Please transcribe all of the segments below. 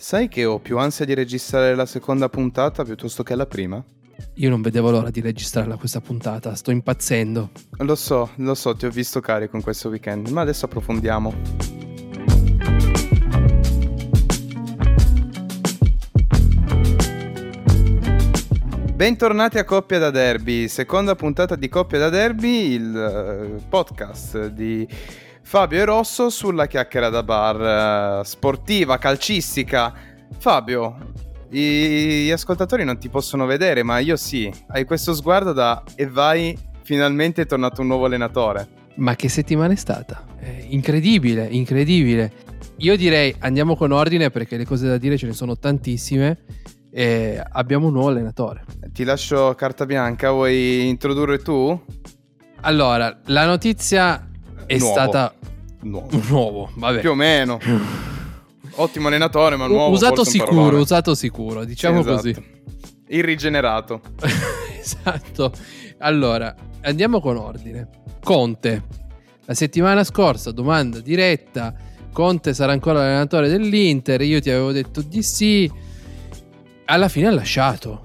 Sai che ho più ansia di registrare la seconda puntata piuttosto che la prima? Io non vedevo l'ora di registrarla questa puntata, sto impazzendo. Lo so, lo so, ti ho visto carico in questo weekend, ma adesso approfondiamo. Bentornati a Coppia da Derby, seconda puntata di Coppia da Derby, il eh, podcast di Fabio e Rosso sulla chiacchiera da bar, eh, sportiva, calcistica. Fabio, gli ascoltatori non ti possono vedere, ma io sì. Hai questo sguardo da e vai, finalmente è tornato un nuovo allenatore. Ma che settimana è stata? Incredibile, incredibile. Io direi andiamo con ordine perché le cose da dire ce ne sono tantissime e abbiamo un nuovo allenatore. Ti lascio carta bianca, vuoi introdurre tu? Allora, la notizia è Nuovo. stata Nuovo. nuovo, vabbè. Più o meno. Ottimo allenatore, ma nuovo. usato sicuro, usato sicuro, diciamo Sì, esatto. così. Irrigenerato. esatto. Allora, andiamo con ordine. Conte. La settimana scorsa, domanda diretta. Conte sarà ancora l'allenatore dell'Inter. Io ti avevo detto di sì. Alla fine ha lasciato.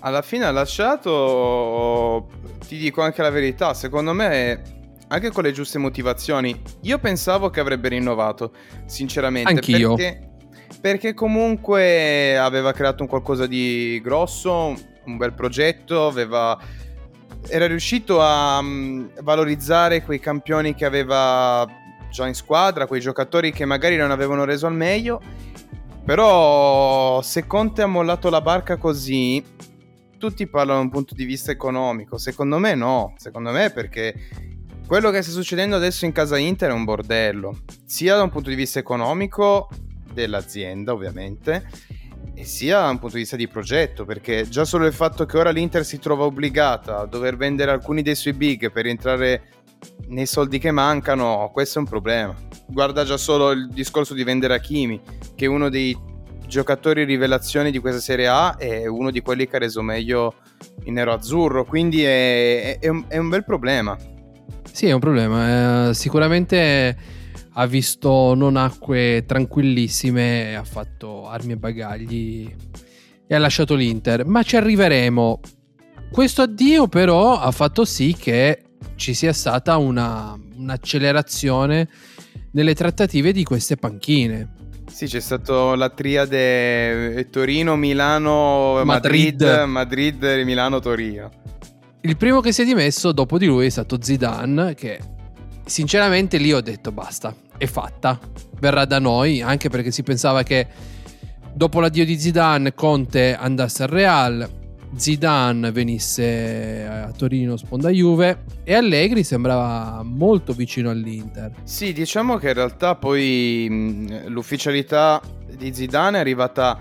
Alla fine ha lasciato, ti dico anche la verità, secondo me, anche con le giuste motivazioni, io pensavo che avrebbe rinnovato, sinceramente. Anch'io. Perché, perché comunque aveva creato un qualcosa di grosso, un bel progetto, aveva... Era riuscito a mm, valorizzare quei campioni che aveva già in squadra, quei giocatori che magari non avevano reso al meglio. Però se Conte ha mollato la barca così, tutti parlano da un punto di vista economico. Secondo me no, secondo me perché quello che sta succedendo adesso in casa Inter è un bordello, sia da un punto di vista economico dell'azienda ovviamente, e sia da un punto di vista di progetto, perché già solo il fatto che ora l'Inter si trova obbligata a dover vendere alcuni dei suoi big per entrare nei soldi che mancano, questo è un problema. Guarda già solo il discorso di vendere Hakimi, che è uno dei giocatori rivelazioni di questa Serie A e uno di quelli che ha reso meglio in nero-azzurro, quindi è, è è un bel problema. Sì, è un problema. Eh, sicuramente ha visto non acque tranquillissime, ha fatto armi e bagagli e ha lasciato l'Inter. Ma ci arriveremo. Questo addio però ha fatto sì che ci sia stata una, un'accelerazione nelle trattative di queste panchine. Sì, c'è stata la triade eh, Torino, Milano, Madrid, Madrid. Madrid, Milano, Torino. Il primo che si è dimesso dopo di lui è stato Zidane, che sinceramente lì ho detto basta, è fatta, verrà da noi, anche perché si pensava che dopo l'addio di Zidane Conte andasse al Real, Zidane venisse a Torino sponda Juve e Allegri sembrava molto vicino all'Inter. Sì, diciamo che in realtà poi l'ufficialità di Zidane è arrivata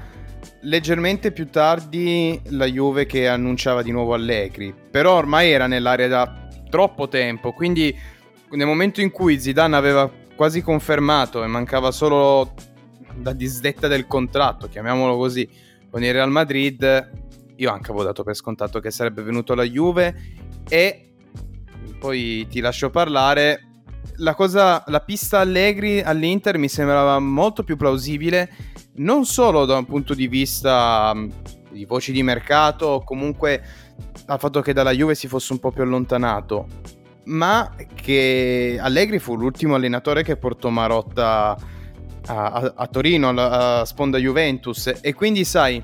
leggermente più tardi la Juve che annunciava di nuovo Allegri, però ormai era nell'area da troppo tempo, quindi nel momento in cui Zidane aveva quasi confermato e mancava solo la disdetta del contratto, chiamiamolo così, con il Real Madrid, io anche avevo dato per scontato che sarebbe venuto la Juve e poi ti lascio parlare. La cosa, la pista Allegri all'Inter mi sembrava molto più plausibile, non solo da un punto di vista mh, di voci di mercato, o comunque al fatto che dalla Juve si fosse un po' più allontanato, ma che Allegri fu l'ultimo allenatore che portò Marotta a, a- a Torino, alla sponda Juventus, e quindi sai,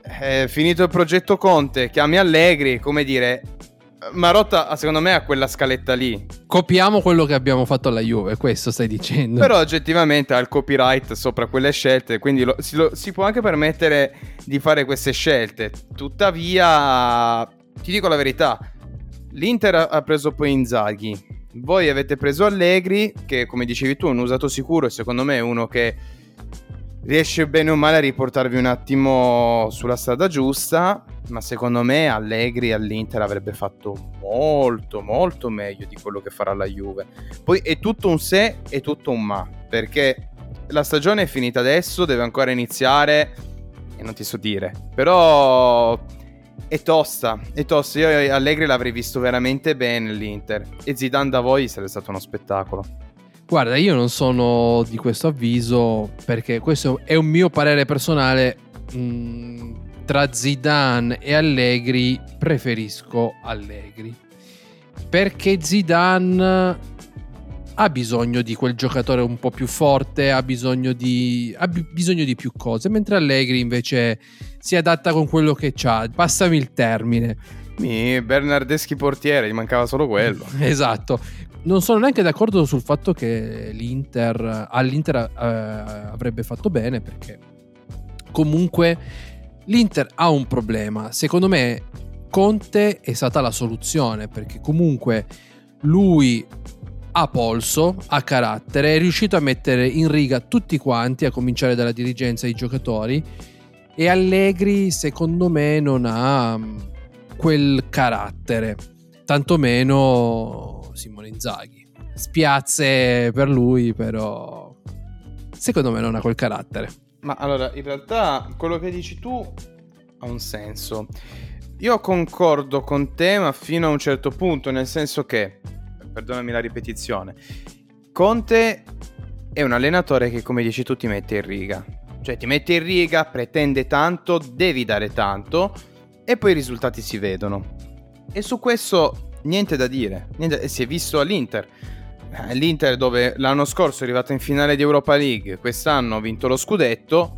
è finito il progetto Conte, chiami Allegri, come dire, Marotta secondo me ha quella scaletta lì, Copiamo quello che abbiamo fatto alla Juve, questo stai dicendo. però oggettivamente ha il copyright sopra quelle scelte, quindi lo- si, lo- si può anche permettere di fare queste scelte. Tuttavia, ti dico la verità, l'Inter ha- preso poi Inzaghi, voi avete preso Allegri, che come dicevi tu è un usato sicuro e secondo me è uno che riesce bene o male a riportarvi un attimo sulla strada giusta, ma secondo me Allegri all'Inter avrebbe fatto molto molto meglio di quello che farà la Juve. Poi è tutto un se e tutto un ma, perché la stagione è finita adesso, deve ancora iniziare e non ti so dire, però è tosta, è tosta. Io Allegri l'avrei visto veramente bene l'Inter e Zidane da voi sarebbe stato uno spettacolo. Guarda, io non sono di questo avviso perché questo è un mio parere personale. Mm, tra Zidane e Allegri preferisco Allegri. Perché Zidane ha bisogno di quel giocatore un po' più forte, ha bisogno di, ha bisogno di più cose, mentre Allegri invece si adatta con quello che ha. Passami il termine. Mi Bernardeschi portiere, gli mancava solo quello. esatto. Non sono neanche d'accordo sul fatto che l'Inter all'Inter eh, avrebbe fatto bene perché comunque l'Inter ha un problema. Secondo me Conte è stata la soluzione perché comunque lui ha polso, ha carattere, è riuscito a mettere in riga tutti quanti, a cominciare dalla dirigenza e i giocatori. E Allegri, secondo me, non ha mm, quel carattere, tantomeno Simone Inzaghi. Spiazze per lui, però secondo me non ha quel carattere. Ma allora, in realtà quello che dici tu ha un senso. Io concordo con te, ma fino a un certo punto, nel senso che perdonami la ripetizione. Conte è un allenatore che, come dici tu, ti mette in riga. Cioè, ti mette in riga, pretende tanto, devi dare tanto, e poi i risultati si vedono. E su questo niente da dire. Niente, si è visto all'Inter. Eh, L'Inter dove l'anno scorso è arrivato in finale di Europa League, quest'anno ha vinto lo scudetto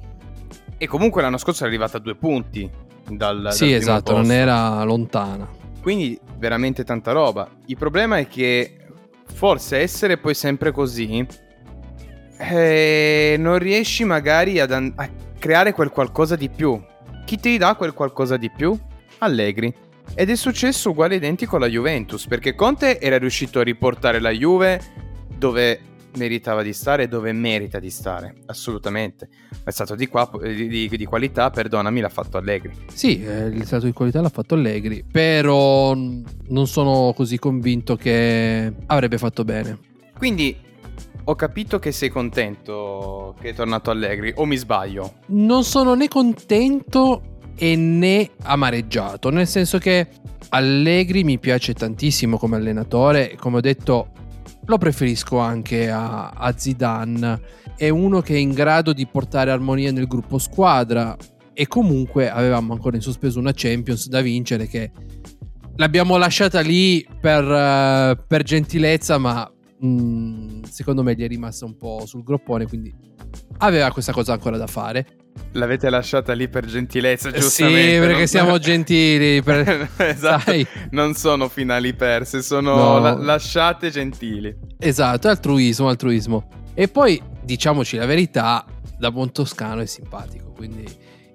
e comunque l'anno scorso è arrivata a due punti dal, Sì, dal esatto, posto. non era lontana. Quindi veramente tanta roba. Il problema è che forse essere poi sempre così eh, non riesci magari an- a creare quel qualcosa di più. Chi ti dà quel qualcosa di più? Allegri. Ed è successo uguale identico alla Juventus, perché Conte era riuscito a riportare la Juve dove meritava di stare e dove merita di stare, assolutamente. È stato di, qua, di, di, di qualità, perdonami, l'ha fatto Allegri. Sì, eh, il stato di qualità l'ha fatto Allegri, però non sono così convinto che avrebbe fatto bene. Quindi ho capito che sei contento che è tornato Allegri, o mi sbaglio? Non sono né contento e né amareggiato, nel senso che Allegri mi piace tantissimo come allenatore, come ho detto lo preferisco anche a, a Zidane. È uno che è in grado di portare armonia nel gruppo squadra e comunque avevamo ancora in sospeso una Champions da vincere che l'abbiamo lasciata lì per, uh, per gentilezza, ma mh, mm, secondo me gli è rimasta un po' sul groppone, quindi aveva questa cosa ancora da fare. L'avete lasciata lì per gentilezza, giustamente. Sì, perché non... siamo gentili. Per... esatto. Sai. Non sono finali perse, sono no. la- lasciate gentili. Esatto, altruismo, altruismo. E poi, diciamoci la verità, da buon toscano è simpatico, quindi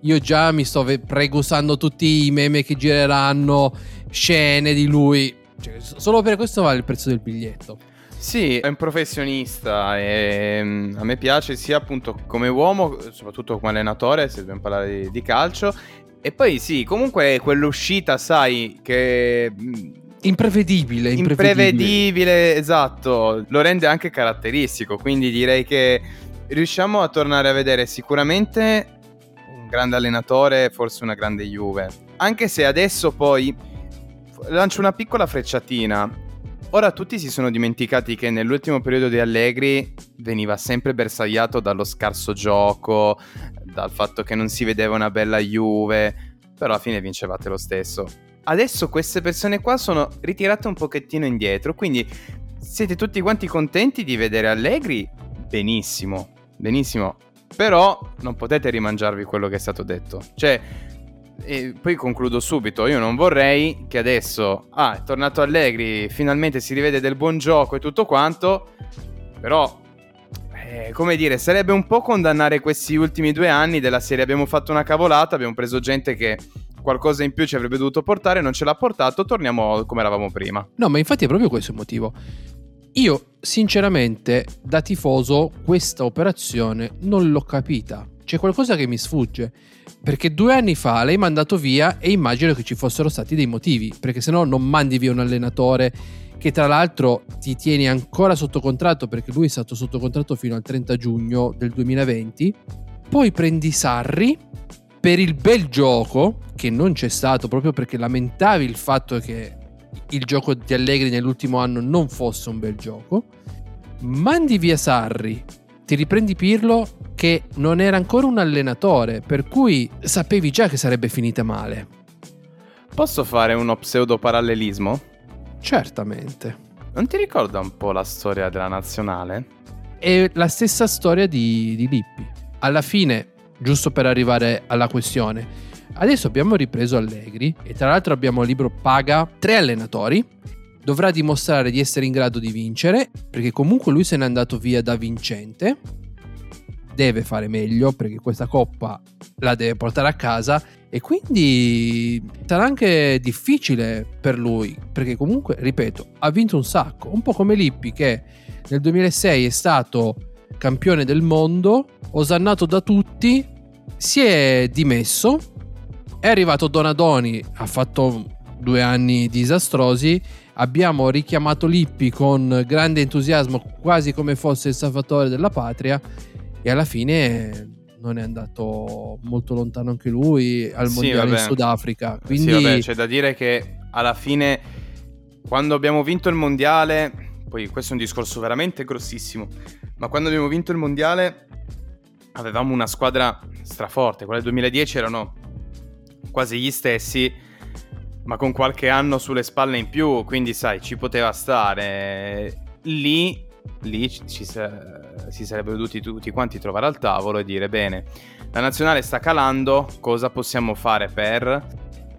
io già mi sto pregusando tutti i meme che gireranno, scene di lui. Cioè, solo per questo vale il prezzo del biglietto. Sì, è un professionista e mm, a me piace sia appunto come uomo, soprattutto come allenatore, se dobbiamo parlare di, calcio. E poi sì, comunque quell'uscita, sai, che... Mm, imprevedibile, imprevedibile, imprevedibile, esatto, lo rende anche caratteristico, quindi direi che riusciamo a tornare a vedere sicuramente un grande allenatore, forse una grande Juve. Anche se adesso poi lancio una piccola frecciatina Ora tutti si sono dimenticati che nell'ultimo periodo di Allegri veniva sempre bersagliato dallo scarso gioco, dal fatto che non si vedeva una bella Juve, però alla fine vincevate lo stesso. Adesso queste persone qua sono ritirate un pochettino indietro, quindi siete tutti quanti contenti di vedere Allegri? Benissimo, benissimo. Però non potete rimangiarvi quello che è stato detto. Cioè, e poi concludo subito, io non vorrei che adesso, ah, è tornato Allegri, finalmente si rivede del buon gioco e tutto quanto, però, eh, come dire, sarebbe un po' condannare questi ultimi due anni della serie, abbiamo fatto una cavolata, abbiamo preso gente che qualcosa in più ci avrebbe dovuto portare, non ce l'ha portato, torniamo come eravamo prima. No, ma infatti è proprio questo il motivo. Io, sinceramente, da tifoso, questa operazione non l'ho capita. C'è qualcosa che mi sfugge. Perché due anni fa l'hai mandato via e immagino che ci fossero stati dei motivi, perché se no non mandi via un allenatore che tra l'altro ti tieni ancora sotto contratto perché lui è stato sotto contratto fino al 30 giugno del 2020. Poi prendi Sarri per il bel gioco che non c'è stato proprio perché lamentavi il fatto che il gioco di Allegri nell'ultimo anno non fosse un bel gioco mandi via Sarri, ti riprendi Pirlo che non era ancora un allenatore, per cui sapevi già che sarebbe finita male. Posso fare uno pseudo parallelismo? Certamente. Non ti ricorda un po' la storia della nazionale? È la stessa storia di, di Lippi. Alla fine, giusto per arrivare alla questione, adesso abbiamo ripreso Allegri e tra l'altro abbiamo il libro Paga tre allenatori. Dovrà dimostrare di essere in grado di vincere, perché comunque lui se n'è andato via da vincente. Deve fare meglio perché questa coppa la deve portare a casa e quindi sarà anche difficile per lui, perché comunque, ripeto, ha vinto un sacco, un po' come Lippi che nel 2006 è stato campione del mondo, osannato da tutti, si è dimesso, è arrivato Donadoni, ha fatto due anni disastrosi, abbiamo richiamato Lippi con grande entusiasmo, quasi come fosse il salvatore della patria, e alla fine non è andato molto lontano anche lui al mondiale vabbè. in Sudafrica. Quindi Sì, vabbè, c'è da dire che alla fine, quando abbiamo vinto il mondiale, poi questo è un discorso veramente grossissimo, ma quando abbiamo vinto il mondiale avevamo una squadra straforte. Quella del 2010 erano quasi gli stessi, ma con qualche anno sulle spalle in più, quindi sai, ci poteva stare. Lì, lì ci, si sarebbero dovuti tutti quanti trovare al tavolo e dire bene, la nazionale sta calando, cosa possiamo fare per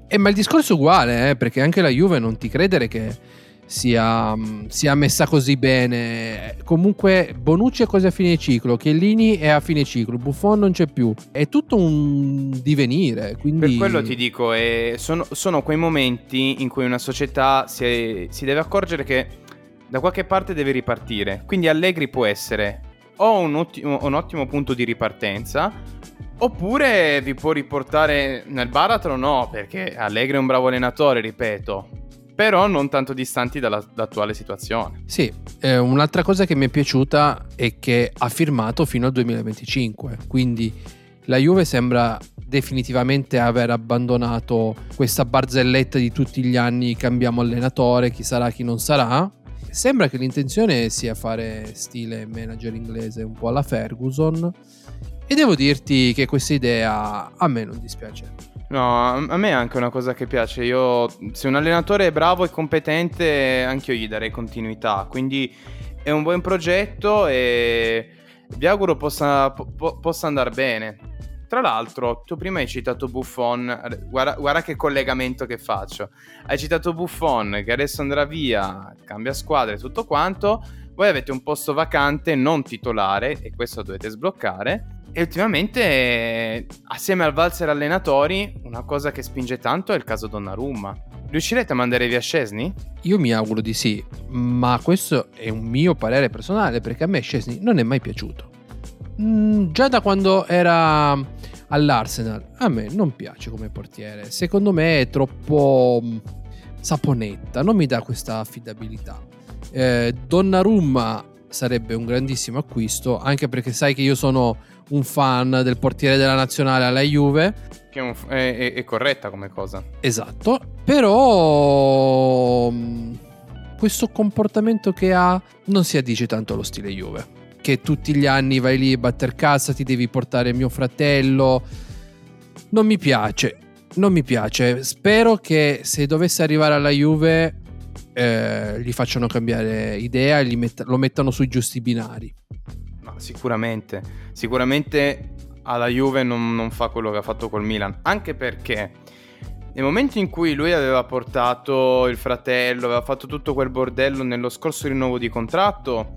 Eh, ma il discorso è uguale, eh, perché anche la Juve non ti credere che sia, mh, sia messa così bene. Comunque Bonucci è quasi a fine ciclo, Chiellini è a fine ciclo, Buffon non c'è più. È tutto un divenire, quindi... Per quello ti dico, eh, sono, sono quei momenti in cui una società si, si deve accorgere che da qualche parte deve ripartire. Quindi Allegri può essere o un ottimo, un ottimo punto di ripartenza, oppure vi può riportare nel baratro, no, perché Allegri è un bravo allenatore, ripeto, però non tanto distanti dalla- dall'attuale situazione. Sì, eh, un'altra cosa che mi è piaciuta è che ha firmato fino al 2025, quindi la Juve sembra definitivamente aver abbandonato questa barzelletta di tutti gli anni cambiamo allenatore, chi sarà, chi non sarà. Sembra che l'intenzione sia fare stile manager inglese un po' alla Ferguson e devo dirti che questa idea a me non dispiace. No, a me è anche una cosa che piace. Io, se un allenatore è bravo e competente, anche io gli darei continuità. Quindi è un buon progetto e vi auguro possa, po- possa andare bene. Tra l'altro, tu prima hai citato Buffon, guarda, guarda che collegamento che faccio. Hai citato Buffon che adesso andrà via, cambia squadra e tutto quanto. Voi avete un posto vacante non titolare e questo dovete sbloccare. E ultimamente, eh, assieme al valzer allenatori, una cosa che spinge tanto è il caso Donnarumma. Riuscirete a mandare via Scesni? Io mi auguro di sì, ma questo è un mio parere personale perché a me Scesni non è mai piaciuto. Mm, già da quando era all'Arsenal, a me non piace come portiere. Secondo me è troppo mm, saponetta, non mi dà questa affidabilità. Eh, Donnarumma sarebbe un grandissimo acquisto, anche perché sai che io sono un fan del portiere della nazionale alla Juve. Che è, un- è- è- corretta come cosa. Esatto, però mh, questo comportamento che ha non si addice tanto allo stile Juve. Che tutti gli anni vai lì a batter cassa, ti devi portare mio fratello. Non mi piace, non mi piace. Spero che se dovesse arrivare alla Juve eh, gli facciano cambiare idea e metta- lo mettano sui giusti binari. No, sicuramente. Sicuramente alla Juve non, non fa quello che ha fatto col Milan. Anche perché nel momento in cui lui aveva portato il fratello, aveva fatto tutto quel bordello nello scorso rinnovo di contratto,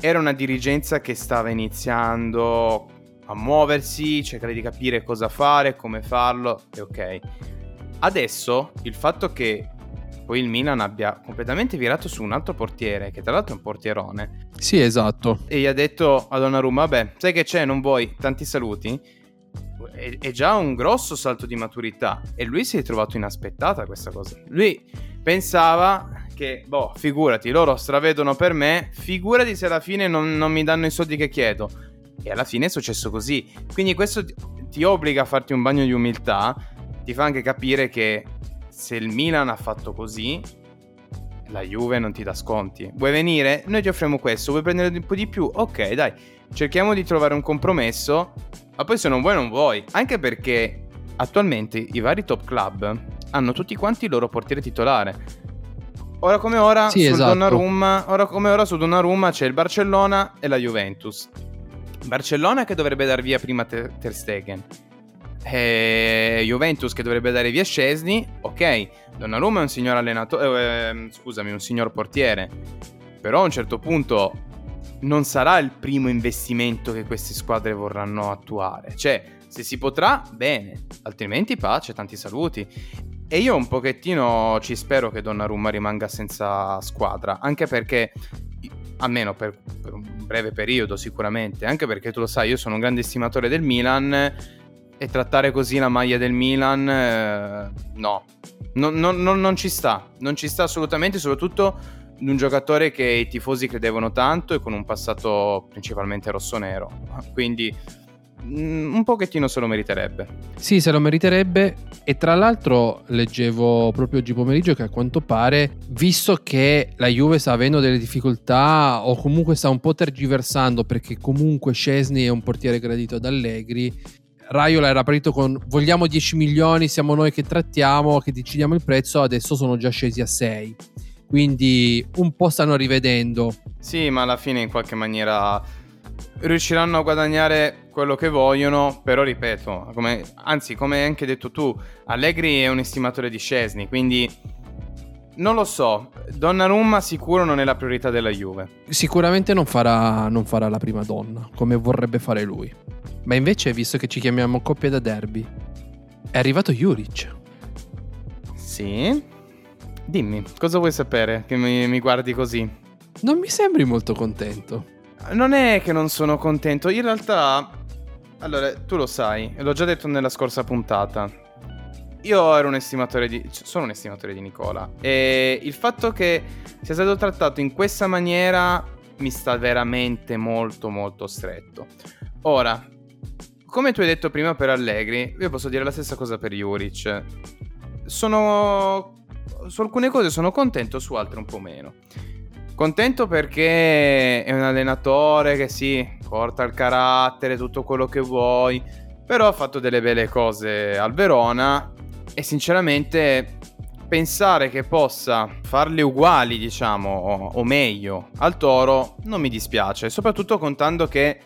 era una dirigenza che stava iniziando a muoversi, cercare di capire cosa fare, come farlo, e ok. Adesso il fatto che poi il Milan abbia completamente virato su un altro portiere, che tra l'altro è un portierone, Sì, esatto. e gli ha detto a Donnarumma, vabbè, sai che c'è, non vuoi, tanti saluti, è, è già un grosso salto di maturità e lui si è trovato inaspettata questa cosa. Lui pensava che, boh, figurati, loro stravedono per me, figurati se alla fine non, non mi danno i soldi che chiedo. E alla fine è successo così. Quindi questo ti, obbliga a farti un bagno di umiltà, ti fa anche capire che se il Milan ha fatto così la Juve non ti dà sconti. Vuoi venire? Noi ti offriamo questo, vuoi prendere un po' di più? Ok, dai, cerchiamo di trovare un compromesso, ma poi se non vuoi non vuoi. Anche perché attualmente i vari top club hanno tutti quanti il loro portiere titolare. Ora come ora, sì, esatto. Donnarumma, ora come ora su Donnarumma c'è il Barcellona e la Juventus. Barcellona che dovrebbe dar via prima Ter, Ter Stegen. E Juventus che dovrebbe dare via Scesni. Ok, Donnarumma è un signor allenatore, eh, scusami, un signor portiere. Però a un certo punto non sarà il primo investimento che queste squadre vorranno attuare. Cioè, se si potrà, bene, altrimenti pace, tanti saluti. E io un pochettino ci spero che Donnarumma rimanga senza squadra, anche perché, almeno per, per, un breve periodo sicuramente, anche perché tu lo sai, io sono un grande estimatore del Milan e trattare così la maglia del Milan, eh, no, non, non, non, non ci sta, non ci sta assolutamente, soprattutto di un giocatore che i tifosi credevano tanto e con un passato principalmente rosso-nero. Quindi un pochettino se lo meriterebbe. Sì, se lo meriterebbe. E tra l'altro leggevo proprio oggi pomeriggio che a quanto pare, visto che la Juve sta avendo delle difficoltà o comunque sta un po' tergiversando perché comunque Scesni è un portiere gradito da Allegri, Raiola era partito con vogliamo 10 milioni, siamo noi che trattiamo, che decidiamo il prezzo, adesso sono già scesi a 6 quindi un po' stanno rivedendo. Sì, ma alla fine in qualche maniera riusciranno a guadagnare quello che vogliono, però ripeto, come, anzi come hai anche detto tu, Allegri è un estimatore di Scesni, quindi non lo so, Donnarumma sicuro non è la priorità della Juve. Sicuramente non farà, non farà la prima donna, come vorrebbe fare lui. Ma invece, visto che ci chiamiamo coppia da derby, è arrivato Juric. Sì, Dimmi, cosa vuoi sapere che mi, mi, guardi così? Non mi sembri molto contento. Non è che non sono contento, in realtà... Allora, tu lo sai, l'ho già detto nella scorsa puntata. Io ero un estimatore di... sono un estimatore di Nicola. E il fatto che sia stato trattato in questa maniera mi sta veramente molto molto stretto. Ora, come tu hai detto prima per Allegri, io posso dire la stessa cosa per Juric. Sono su alcune cose sono contento, su altre un po' meno. Contento perché è un allenatore che sì, porta il carattere, tutto quello che vuoi, però ha fatto delle belle cose al Verona e sinceramente pensare che possa farle uguali, diciamo, o, o meglio al Toro non mi dispiace, soprattutto contando che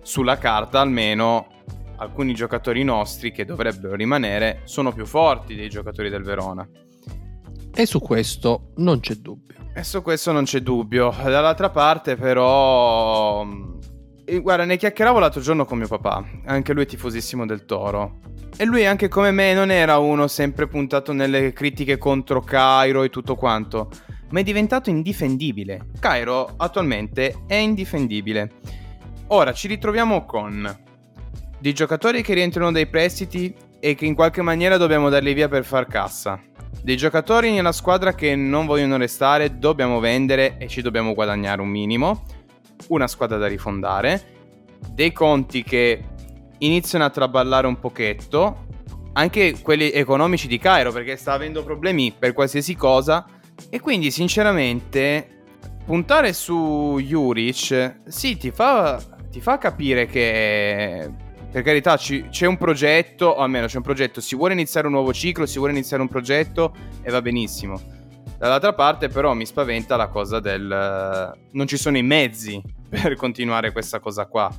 sulla carta almeno alcuni giocatori nostri che dovrebbero rimanere sono più forti dei giocatori del Verona. E su questo non c'è dubbio. E su questo non c'è dubbio. Dall'altra parte, però. Mm, guarda, ne chiacchieravo l'altro giorno con mio papà. Anche lui è tifosissimo del toro. E lui, anche come me, non era uno sempre puntato nelle critiche contro Cairo e tutto quanto. Ma è diventato indifendibile. Cairo attualmente è indifendibile. Ora ci ritroviamo con dei giocatori che rientrano dai prestiti e che in qualche maniera dobbiamo darli via per far cassa dei giocatori nella squadra che non vogliono restare, dobbiamo vendere e ci dobbiamo guadagnare un minimo. Una squadra da rifondare. Dei conti che iniziano a traballare un pochetto. Anche quelli economici di Cairo, perché sta avendo problemi per qualsiasi cosa. E quindi, sinceramente, puntare su Juric, sì, ti fa, ti fa capire che per carità ci, c'è un progetto, o almeno c'è un progetto, si vuole iniziare un nuovo ciclo, si vuole iniziare un progetto e va benissimo. Dall'altra parte però mi spaventa la cosa del... non ci sono i mezzi per continuare questa cosa qua.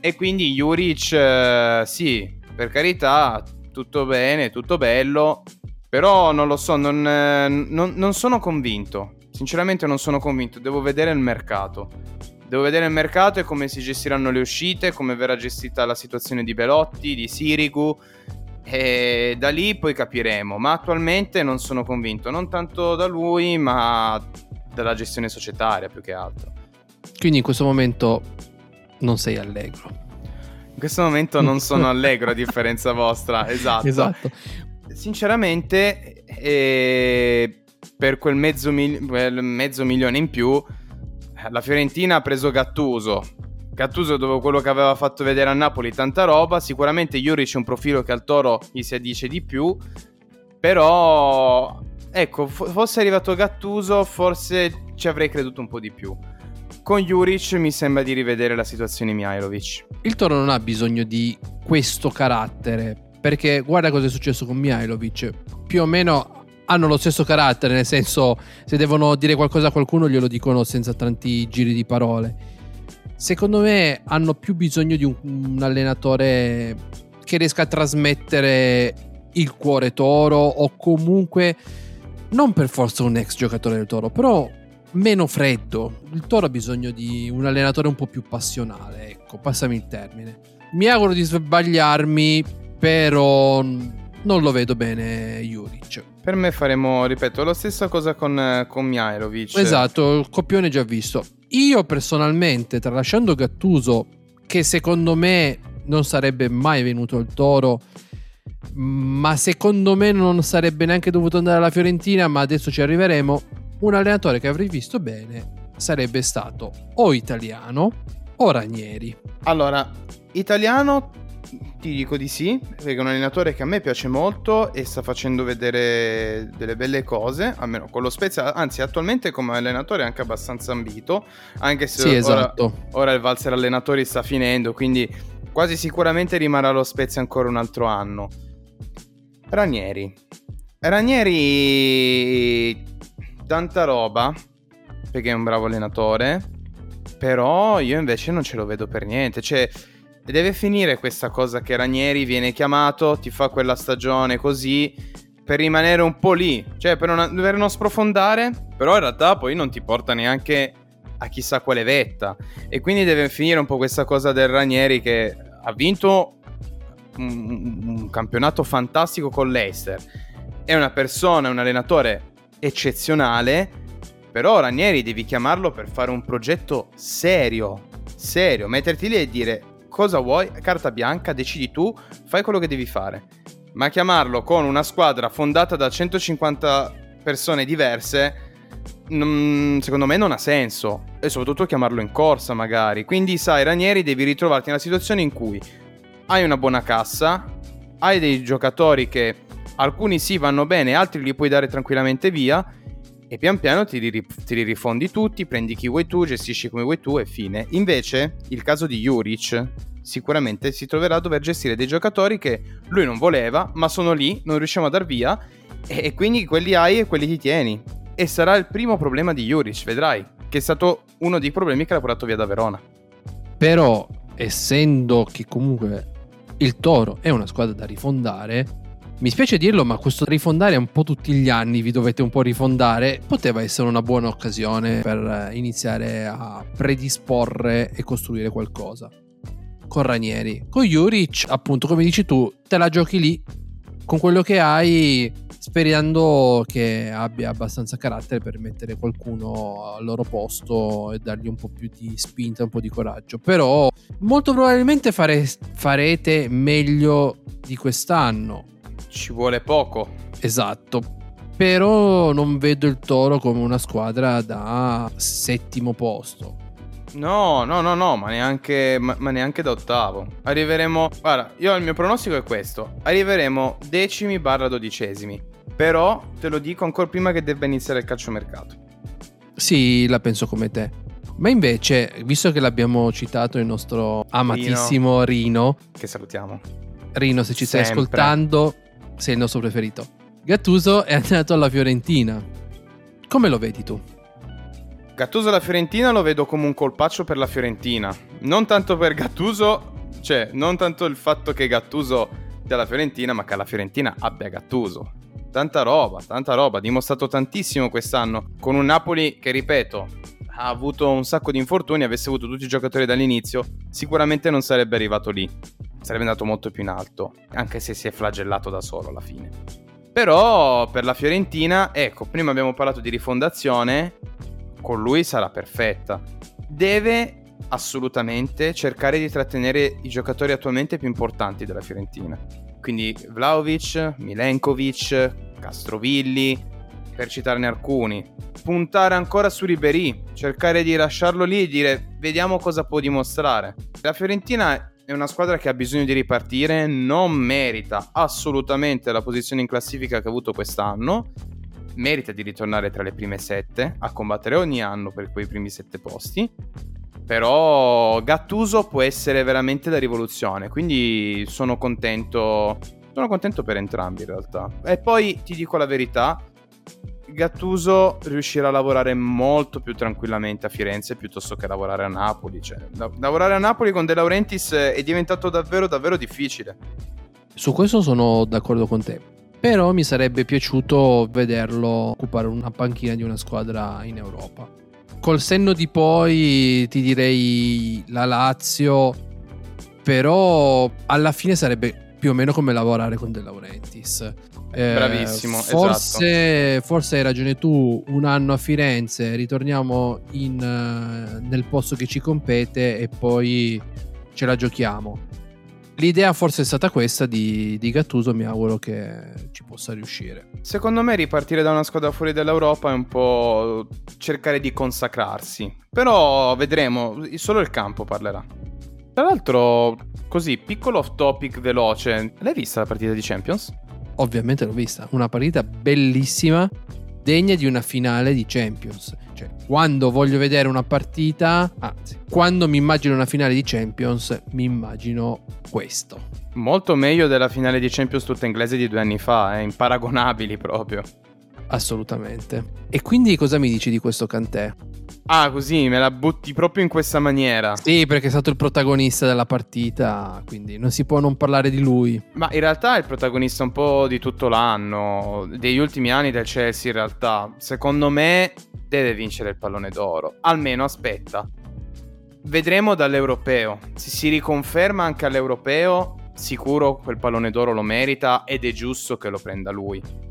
E quindi Juric, eh, sì, per carità, tutto bene, tutto bello, però non lo so, non, eh, non, non sono convinto. Sinceramente non sono convinto, devo vedere il mercato. Devo vedere il mercato e come si gestiranno le uscite, come verrà gestita la situazione di Belotti, di Sirigu e da lì poi capiremo, ma attualmente non sono convinto, non tanto da lui, ma dalla gestione societaria più che altro. Quindi in questo momento non sei allegro. In questo momento non sono allegro a differenza vostra, esatto. Esatto. Sinceramente, eh, per quel mezzo, mil- quel mezzo milione in più la Fiorentina ha preso Gattuso. Gattuso dopo quello che aveva fatto vedere a Napoli tanta roba, sicuramente Juric è un profilo che al Toro gli si addice di più Però, ecco, fosse arrivato Gattuso, forse ci avrei creduto un po' di più. Con Juric mi sembra di rivedere la situazione Mihailovic. Il Toro non ha bisogno di questo carattere, perché guarda cosa è successo con Mihailovic. Più o meno hanno lo stesso carattere, nel senso se devono dire qualcosa a qualcuno glielo dicono senza tanti giri di parole. Secondo me hanno più bisogno di un, un allenatore che riesca a trasmettere il cuore toro o comunque non per forza un ex giocatore del toro, però meno freddo. Il Toro ha bisogno di un allenatore un po' più passionale, ecco, passami il termine. Mi auguro di sbagliarmi, però non lo vedo bene Juric. Per me faremo, ripeto, la stessa cosa con, con Mihailovic. Esatto, il copione già visto. Io personalmente, tralasciando Gattuso, che secondo me non sarebbe mai venuto al Toro, ma secondo me non sarebbe neanche dovuto andare alla Fiorentina, ma adesso ci arriveremo un allenatore che avrei visto bene sarebbe stato o italiano o Ranieri. Allora, italiano ti dico di sì, perché è un allenatore che a me piace molto e sta facendo vedere delle belle cose, almeno con lo Spezia, anzi attualmente come allenatore è anche abbastanza ambito, anche se sì, ora, esatto. ora il valzer allenatori sta finendo, quindi quasi sicuramente rimarrà lo Spezia ancora un altro anno. Ranieri. Ranieri tanta roba, perché è un bravo allenatore, però io invece non ce lo vedo per niente. Cioè, deve finire questa cosa che Ranieri viene chiamato, ti fa quella stagione così, per rimanere un po' lì, cioè per non, per non sprofondare, però in realtà poi non ti porta neanche a chissà quale vetta. E quindi deve finire un po' questa cosa del Ranieri che ha vinto un, un campionato fantastico con l'Eister. È una persona, un allenatore eccezionale, però Ranieri devi chiamarlo per fare un progetto serio, serio, metterti lì e dire cosa vuoi, carta bianca, decidi tu, fai quello che devi fare. Ma chiamarlo con una squadra fondata da 150 persone diverse, non, secondo me non ha senso. E soprattutto chiamarlo in corsa magari. Quindi sai, Ranieri devi ritrovarti nella situazione in cui hai una buona cassa, hai dei giocatori che alcuni sì vanno bene, altri li puoi dare tranquillamente via e pian piano ti li, ti li, rifondi tutti, prendi chi vuoi tu, gestisci come vuoi tu e fine. Invece, il caso di Juric sicuramente si troverà a dover gestire dei giocatori che lui non voleva, ma sono lì, non riusciamo a dar via e, e quindi quelli hai e quelli ti tieni. E sarà il primo problema di Juric, vedrai, che è stato uno dei problemi che l'ha portato via da Verona. Però, essendo che comunque il Toro è una squadra da rifondare, mi spiace dirlo, ma questo rifondare un po' tutti gli anni vi dovete un po' rifondare. Poteva essere una buona occasione per iniziare a predisporre e costruire qualcosa. Con Ranieri. Con Juric, appunto, come dici tu, te la giochi lì con quello che hai, sperando che abbia abbastanza carattere per mettere qualcuno al loro posto e dargli un po' più di spinta, un po' di coraggio. Però molto probabilmente fare, farete meglio di quest'anno ci vuole poco. Esatto. Però non vedo il Toro come una squadra da settimo posto. No, no, no, no, ma neanche, ma, ma neanche da ottavo. Arriveremo. Guarda, io il mio pronostico è questo: arriveremo decimi barra dodicesimi. Però te lo dico ancora prima che debba iniziare il calciomercato. Sì, la penso come te. Ma invece, visto che l'abbiamo citato il nostro amatissimo Rino, Rino che salutiamo. Rino, se ci Sempre. stai ascoltando, sei il nostro preferito. Gattuso è andato alla Fiorentina. Come lo vedi tu? Gattuso alla Fiorentina lo vedo come un colpaccio per la Fiorentina. Non tanto per Gattuso, cioè non tanto il fatto che Gattuso sia alla Fiorentina, ma che la Fiorentina abbia Gattuso. Tanta roba, tanta roba, ha dimostrato tantissimo quest'anno con un Napoli che, ripeto, ha avuto un sacco di infortuni, avesse avuto tutti i giocatori dall'inizio, sicuramente non sarebbe arrivato lì sarebbe andato molto più in alto, anche se si è flagellato da solo alla fine. Però per la Fiorentina, ecco, prima abbiamo parlato di rifondazione, con lui sarà perfetta. Deve assolutamente cercare di trattenere i giocatori attualmente più importanti della Fiorentina. Quindi Vlaovic, Milenkovic, Castrovilli, per citarne alcuni. Puntare ancora su Ribery, cercare di lasciarlo lì e dire vediamo cosa può dimostrare. La Fiorentina è una squadra che ha bisogno di ripartire, non merita assolutamente la posizione in classifica che ha avuto quest'anno, merita di ritornare tra le prime sette, a combattere ogni anno per quei primi sette posti, però Gattuso può essere veramente la rivoluzione, quindi sono contento, sono contento per entrambi in realtà. E poi ti dico la verità, Gattuso riuscirà a lavorare molto più tranquillamente a Firenze piuttosto che lavorare a Napoli. Cioè, la- lavorare a Napoli con De Laurentiis è diventato davvero davvero difficile. Su questo sono d'accordo con te. Però mi sarebbe piaciuto vederlo occupare una panchina di una squadra in Europa. Col senno di poi ti direi la Lazio, però alla fine sarebbe più o meno come lavorare con De Laurentiis. Eh, Bravissimo, forse, forse hai ragione tu, un anno a Firenze, ritorniamo in, eh, nel posto che ci compete e poi ce la giochiamo. L'idea forse è stata questa di, di Gattuso, mi auguro che ci possa riuscire. Secondo me ripartire da una squadra fuori dall'Europa è un po' cercare di consacrarsi. Però vedremo, solo il campo parlerà. Tra l'altro, così, piccolo off topic veloce. L'hai vista la partita di Champions? Ovviamente l'ho vista, una partita bellissima, degna di una finale di Champions. Cioè, quando voglio vedere una partita, anzi, quando mi immagino una finale di Champions, mi immagino questo. Molto meglio della finale di Champions tutta inglese di due anni fa, eh, imparagonabili proprio. Assolutamente. E quindi cosa mi dici di questo Cantè? Ah, così me la butti proprio in questa maniera. Sì, perché è stato il protagonista della partita, quindi non si può non parlare di lui. Ma in realtà è il protagonista un po' di tutto l'anno, degli ultimi anni del Chelsea in realtà. Secondo me deve vincere il pallone d'oro. Almeno aspetta. Vedremo dall'europeo. Se si riconferma anche all'europeo, sicuro quel pallone d'oro lo merita ed è giusto che lo prenda lui.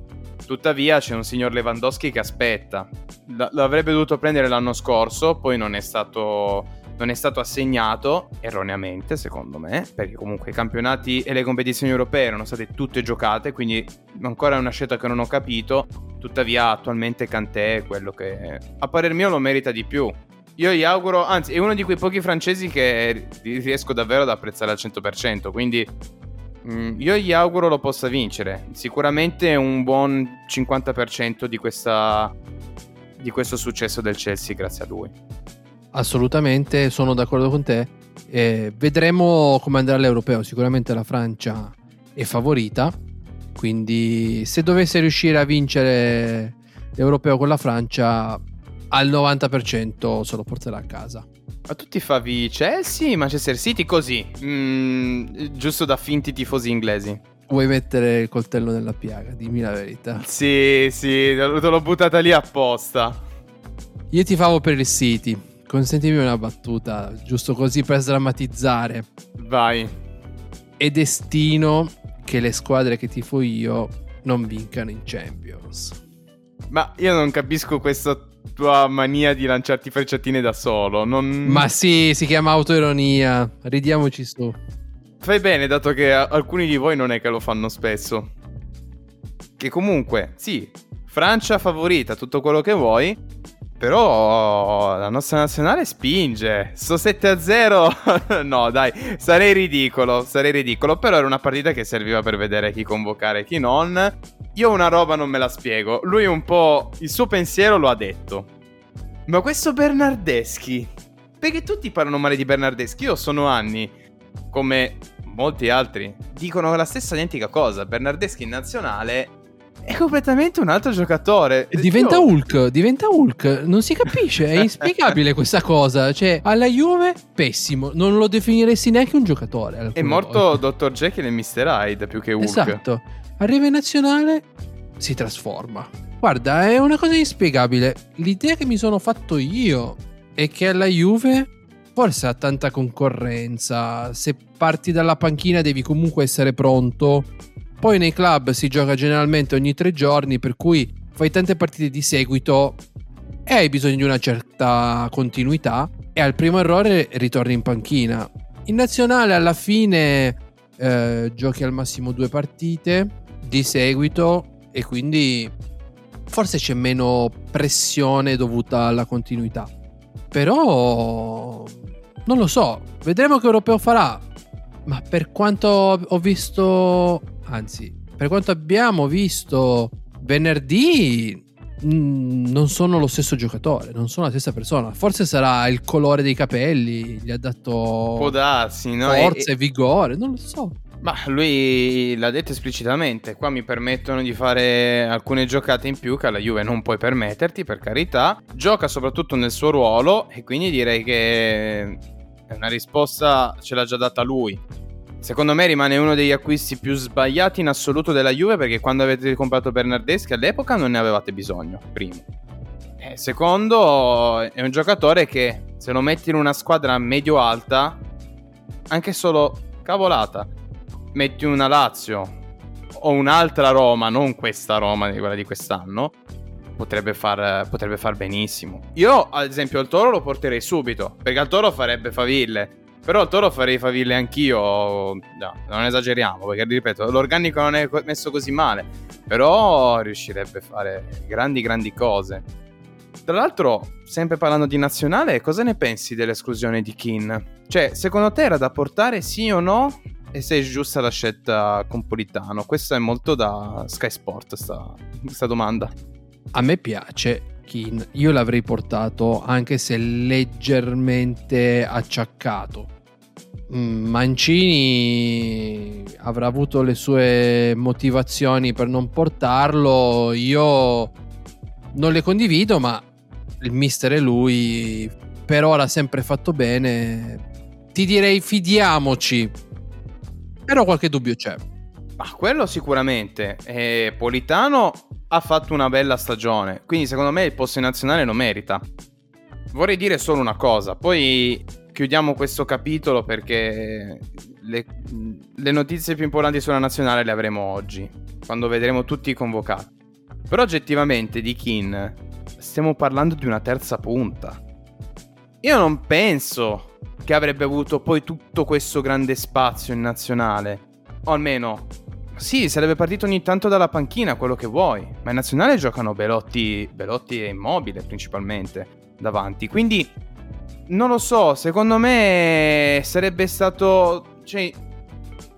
Tuttavia c'è un signor Lewandowski che aspetta. L- l'avrebbe dovuto prendere l'anno scorso, poi non è stato, non è stato assegnato, erroneamente secondo me, perché comunque i campionati e le competizioni europee erano state tutte giocate, quindi ancora è una scelta che non ho capito. Tuttavia attualmente Kanté è quello che a parer mio lo merita di più. Io gli auguro, anzi è uno di quei pochi francesi che riesco davvero ad apprezzare al 100%, quindi io gli auguro lo possa vincere. Sicuramente un buon 50% di, questa, di questo successo del Chelsea grazie a lui. Assolutamente, sono d'accordo con te. Eh, vedremo come andrà l'europeo. Sicuramente la Francia è favorita. Quindi, se dovesse riuscire a vincere l'europeo con la Francia, al 90% se lo porterà a casa. Ma tu tifavi Chelsea, Manchester City così, mm, giusto da finti tifosi inglesi. Vuoi mettere il coltello nella piaga? Dimmi la verità. Sì, sì, te l'ho buttata lì apposta. Io tifavo per il City. Consentimi una battuta, giusto così per sdrammatizzare. Vai. È destino che le squadre che tifo io non vincano in Champions. Ma io non capisco questa tua mania di lanciarti frecciatine da solo. Non... Ma sì, si chiama autoironia. Ridiamoci su. Fai bene, dato che alcuni di voi non è che lo fanno spesso. Che comunque, sì, Francia favorita, tutto quello che vuoi. Però la nostra nazionale spinge. Sto 7 a 0. no, dai, sarei ridicolo. Sarei ridicolo. Però era una partita che serviva per vedere chi convocare e chi non. Io una roba non me la spiego. Lui un po'. Il suo pensiero lo ha detto. Ma questo Bernardeschi. Perché tutti parlano male di Bernardeschi? Io sono anni. Come molti altri. Dicono la stessa identica cosa. Bernardeschi in nazionale è completamente un altro giocatore. Diventa Io... Hulk, diventa Hulk, non si capisce, è inspiegabile questa cosa. Cioè, alla Juve, pessimo, non lo definiresti neanche un giocatore. È morto Dr. Jekyll e Mr. Hyde più che Hulk. Esatto. Arriva in nazionale, si trasforma. Guarda, è una cosa inspiegabile. L'idea che mi sono fatto io è che alla Juve forse ha tanta concorrenza. Se parti dalla panchina devi comunque essere pronto poi nei club si gioca generalmente ogni tre giorni, per cui fai tante partite di seguito e hai bisogno di una certa continuità e al primo errore ritorni in panchina. In nazionale alla fine eh, giochi al massimo due partite di seguito e quindi forse c'è meno pressione dovuta alla continuità. Però non lo so, vedremo che europeo farà. Ma per quanto ho visto, anzi, per quanto abbiamo visto venerdì, mm, non sono lo stesso giocatore, non sono la stessa persona. Forse sarà il colore dei capelli, gli ha dato Può darsi, no? forza e, e vigore, non lo so. Ma lui l'ha detto esplicitamente, qua mi permettono di fare alcune giocate in più che alla Juve non puoi permetterti, per carità. Gioca soprattutto nel suo ruolo e quindi direi che una risposta ce l'ha già data lui. Secondo me rimane uno degli acquisti più sbagliati in assoluto della Juve perché quando avete comprato Bernardeschi all'epoca non ne avevate bisogno, primo. E secondo, è un giocatore che se lo metti in una squadra medio-alta, anche solo cavolata, metti una Lazio o un'altra Roma, non questa Roma, quella di quest'anno, potrebbe far, potrebbe far benissimo. Io, ad esempio, al Toro lo porterei subito, perché al Toro farebbe faville. Però al Toro farei faville anch'io. No, non esageriamo, perché ripeto, l'organico non è messo così male. Però riuscirebbe a fare grandi, grandi cose. Tra l'altro, sempre parlando di nazionale, cosa ne pensi dell'esclusione di Kin? Cioè, secondo te era da portare sì o no? E se è giusta la scelta con Politano? Questa è molto da Sky Sport, sta, questa domanda. A me piace Kin, io l'avrei portato anche se leggermente acciaccato. Mm, Mancini avrà avuto le sue motivazioni per non portarlo, io non le condivido, ma il mister è lui, per ora ha sempre fatto bene. Ti direi fidiamoci però qualche dubbio c'è. Ah, quello sicuramente. E Politano ha fatto una bella stagione, quindi secondo me il posto in nazionale lo merita. Vorrei dire solo una cosa, poi chiudiamo questo capitolo perché le, le notizie più importanti sulla nazionale le avremo oggi, quando vedremo tutti i convocati. Però oggettivamente di Kin stiamo parlando di una terza punta. Io non penso che avrebbe avuto poi tutto questo grande spazio in nazionale. O almeno, sì, sarebbe partito ogni tanto dalla panchina, quello che vuoi. Ma in nazionale giocano Belotti, Belotti e Immobile principalmente davanti. Quindi, non lo so, secondo me sarebbe stato... Cioè,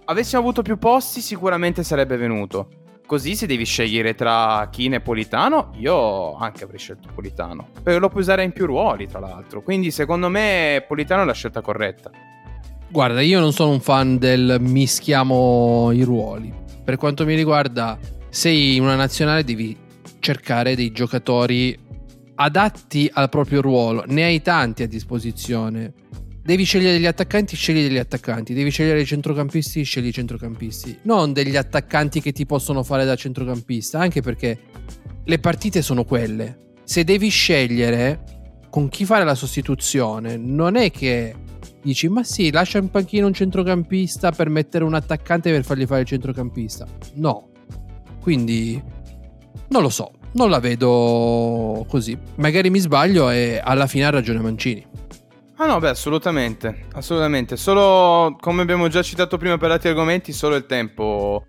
avessimo avuto più posti sicuramente sarebbe venuto. Così se devi scegliere tra Kine e Politano, io anche avrei scelto Politano. Perché lo puoi usare in più ruoli, tra l'altro. Quindi secondo me Politano è la scelta corretta. Guarda, io non sono un fan del mischiamo i ruoli. Per quanto mi riguarda, sei una nazionale devi cercare dei giocatori adatti al proprio ruolo. Ne hai tanti a disposizione. Devi scegliere degli attaccanti, scegli degli attaccanti. Devi scegliere i centrocampisti, scegli i centrocampisti. Non degli attaccanti che ti possono fare da centrocampista, anche perché le partite sono quelle. Se devi scegliere con chi fare la sostituzione, non è che dici ma sì, lascia in panchina un centrocampista per mettere un attaccante per fargli fare il centrocampista. No. Quindi non lo so, non la vedo così. Magari mi sbaglio e alla fine ha ragione Mancini. Ah no, beh, assolutamente, assolutamente. Solo, come abbiamo già citato prima per altri argomenti, solo il tempo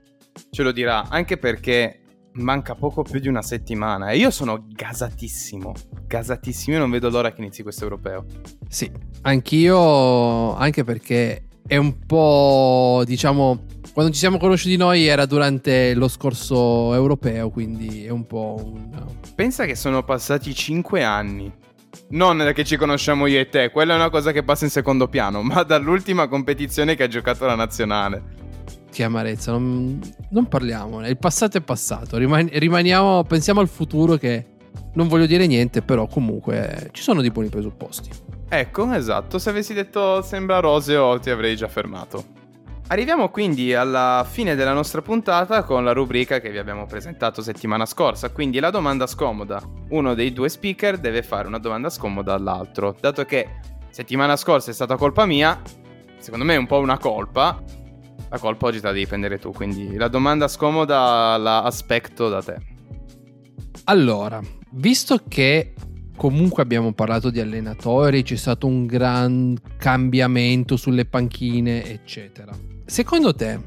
ce lo dirà. Anche perché manca poco più di una settimana e io sono gasatissimo, gasatissimo. Io non vedo l'ora che inizi questo europeo. Sì, anch'io, anche perché è un po', diciamo, quando ci siamo conosciuti noi era durante lo scorso europeo, quindi è un po' un... Pensa che sono passati 5 anni non che ci conosciamo io e te, quella è una cosa che passa in secondo piano, ma dall'ultima competizione che ha giocato la nazionale. Che amarezza, non, non parliamone. Il passato è passato, Riman- rimaniamo, pensiamo al futuro che non voglio dire niente, però comunque ci sono dei buoni presupposti. Ecco, esatto, se avessi detto sembra roseo ti avrei già fermato. Arriviamo quindi alla fine della nostra puntata con la rubrica che vi abbiamo presentato settimana scorsa, quindi la domanda scomoda. Uno dei due speaker deve fare una domanda scomoda all'altro. Dato che settimana scorsa è stata colpa mia, secondo me è un po' una colpa, la colpa oggi te la devi prendere tu, quindi la domanda scomoda la aspetto da te. Allora, visto che comunque abbiamo parlato di allenatori, c'è stato un gran cambiamento sulle panchine, eccetera Secondo te,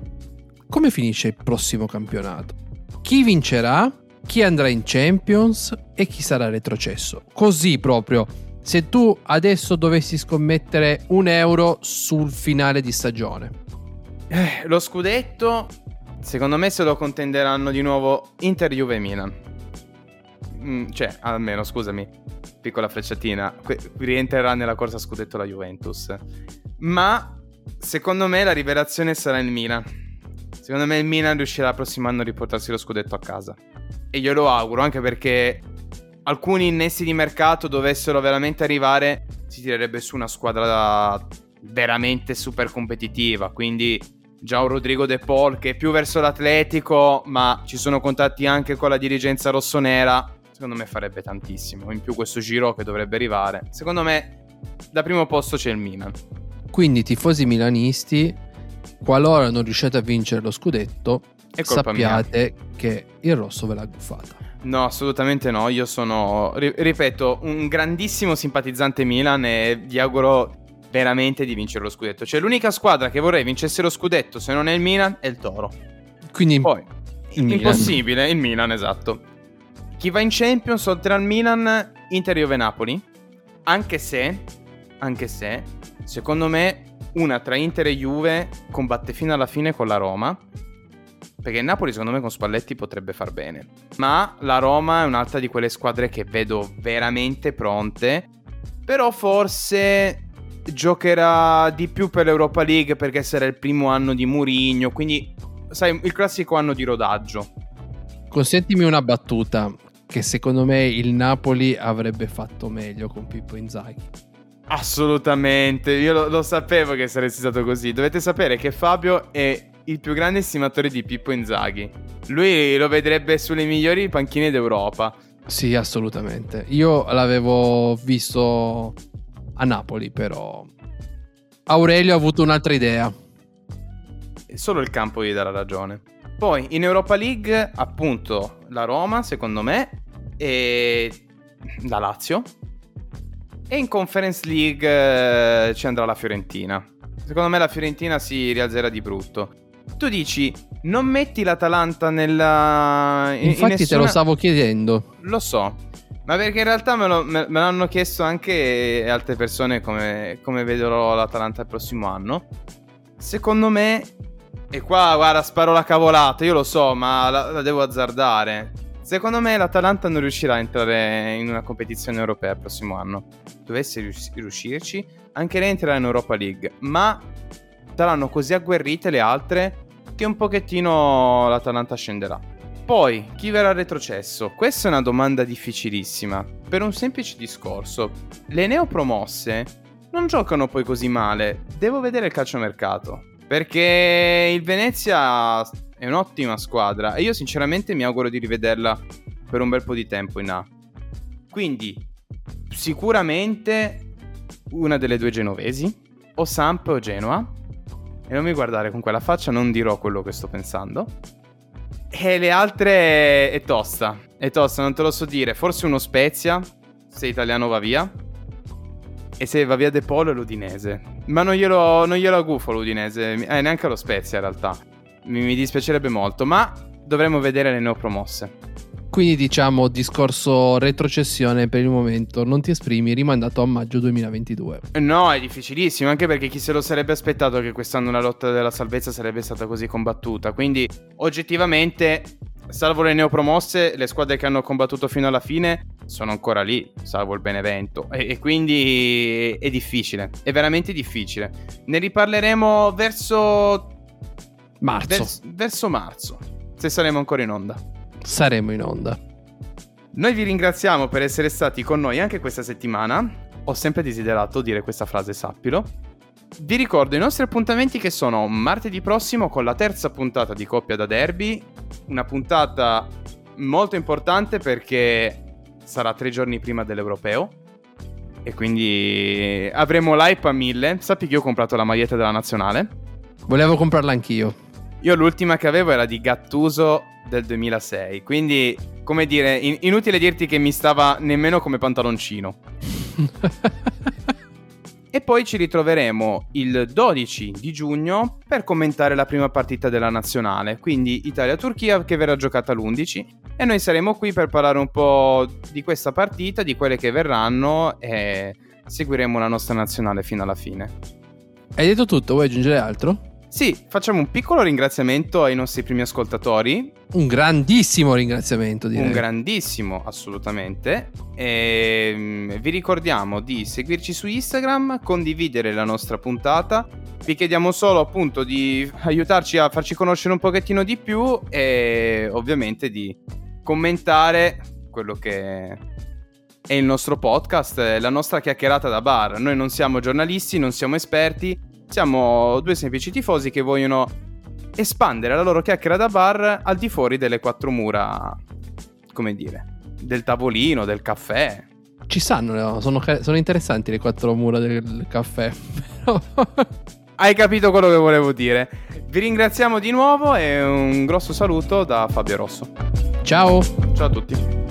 come finisce il prossimo campionato? Chi vincerà? Chi andrà in Champions? E chi sarà retrocesso? Così proprio, se tu adesso dovessi scommettere un euro sul finale di stagione. Eh, lo scudetto, secondo me se lo contenderanno di nuovo Inter, Juve e Milan. Mm, cioè, almeno, scusami, piccola frecciatina, qui rientrerà nella corsa scudetto la Juventus. Ma secondo me la rivelazione sarà il Milan. Secondo me il Milan riuscirà il prossimo anno a riportarsi lo scudetto a casa. E io lo auguro, anche perché alcuni innessi di mercato dovessero veramente arrivare, si tirerebbe su una squadra veramente super competitiva. Quindi già un Rodrigo De Paul che è più verso l'atletico, ma ci sono contatti anche con la dirigenza rossonera. Secondo me farebbe tantissimo. In più questo giro che dovrebbe arrivare. Secondo me da primo posto c'è il Milan. Quindi tifosi milanisti, qualora non riuscite a vincere lo scudetto, sappiate mia. che il rosso ve l'ha guffata. No, assolutamente no. Io sono, ripeto, un grandissimo simpatizzante Milan e vi auguro veramente di vincere lo scudetto. Cioè, l'unica squadra che vorrei vincesse lo scudetto, se non è il Milan, è il Toro. Quindi, poi, il impossibile, Milan. il Milan, esatto. Chi va in Champions oltre al Milan, Inter Juve Napoli. Anche se, anche se, secondo me, una tra Inter e Juve combatte fino alla fine con la Roma. Perché il Napoli, secondo me, con Spalletti potrebbe far bene. Ma la Roma è un'altra di quelle squadre che vedo veramente pronte. Però forse giocherà di più per l'Europa League perché sarà il primo anno di Murigno, quindi sai, il classico anno di rodaggio. Consentimi una battuta che secondo me il Napoli avrebbe fatto meglio con Pippo Inzaghi. Assolutamente, io lo, lo sapevo che saresti stato così. Dovete sapere che Fabio è il più grande estimatore di Pippo Inzaghi. Lui lo vedrebbe sulle migliori panchine d'Europa. Sì, assolutamente. Io l'avevo visto a Napoli, però Aurelio ha avuto un'altra idea. Solo il campo gli darà ragione. Poi in Europa League, appunto, la Roma, secondo me, e la Lazio. E in Conference League eh, ci andrà la Fiorentina. Secondo me la Fiorentina si rialzerà di brutto. Tu dici, non metti l'Atalanta nella... Infatti in nessuna... te lo stavo chiedendo. Lo so, ma perché in realtà me, lo, me, me l'hanno chiesto anche altre persone come, come vedrò l'Atalanta il prossimo anno. Secondo me, e qua guarda sparo la cavolata, io lo so, ma la, la devo azzardare. Secondo me l'Atalanta non riuscirà a entrare in una competizione europea il prossimo anno. Dovesse riuscirci, anche lei entrerà in Europa League, ma saranno così agguerrite le altre che un pochettino l'Atalanta scenderà. Poi, chi verrà retrocesso? Questa è una domanda difficilissima, per un semplice discorso. Le neopromosse non giocano poi così male, devo vedere il calciomercato. Perché il Venezia è un'ottima squadra e io sinceramente mi auguro di rivederla per un bel po' di tempo in A. Quindi, sicuramente una delle due genovesi, o Samp o Genoa. E non mi guardare con quella faccia, non dirò quello che sto pensando. E le altre è tosta. È tosta, non te lo so dire. Forse uno Spezia, se italiano va via. E se va via De Polo è l'Udinese. Ma non glielo, non glielo gufo l'Udinese. Eh, neanche lo Spezia in realtà. Mi, mi dispiacerebbe molto. Ma dovremmo vedere le neopromosse. Quindi diciamo discorso retrocessione per il momento, non ti esprimi, rimandato a maggio 2022. No, è difficilissimo, anche perché chi se lo sarebbe aspettato che quest'anno la lotta della salvezza sarebbe stata così combattuta. Quindi oggettivamente, salvo le neopromosse, le squadre che hanno combattuto fino alla fine sono ancora lì, salvo il Benevento. E, e quindi è difficile, è veramente difficile. Ne riparleremo verso... Marzo. Vers- verso marzo, se saremo ancora in onda saremo in onda. Noi vi ringraziamo per essere stati con noi anche questa settimana. Ho sempre desiderato dire questa frase, sappilo. Vi ricordo i nostri appuntamenti che sono martedì prossimo con la terza puntata di Coppia da Derby, una puntata molto importante perché sarà tre giorni prima dell'Europeo e quindi avremo l'hype a mille. Sappi che io ho comprato la maglietta della nazionale. Volevo comprarla anch'io. Io l'ultima che avevo era di Gattuso del 2006, quindi come dire, in- inutile dirti che mi stava nemmeno come pantaloncino. e poi ci ritroveremo il 12 di giugno per commentare la prima partita della nazionale, quindi Italia-Turchia che verrà giocata l'11 e noi saremo qui per parlare un po' di questa partita, di quelle che verranno e seguiremo la nostra nazionale fino alla fine. Hai detto tutto, vuoi aggiungere altro? Sì, facciamo un piccolo ringraziamento ai nostri primi ascoltatori. Un grandissimo ringraziamento, direi. Un grandissimo, assolutamente. E mm, vi ricordiamo di seguirci su Instagram, condividere la nostra puntata. Vi chiediamo solo appunto di aiutarci a farci conoscere un pochettino di più e ovviamente di commentare quello che è il nostro podcast, la nostra chiacchierata da bar. Noi non siamo giornalisti, non siamo esperti, siamo due semplici tifosi che vogliono espandere la loro chiacchiera da bar al di fuori delle quattro mura, come dire, del tavolino, del caffè. Ci sanno, sono, sono interessanti le quattro mura del caffè. Hai capito quello che volevo dire. Vi ringraziamo di nuovo e un grosso saluto da Fabio Rosso. Ciao. Ciao a tutti.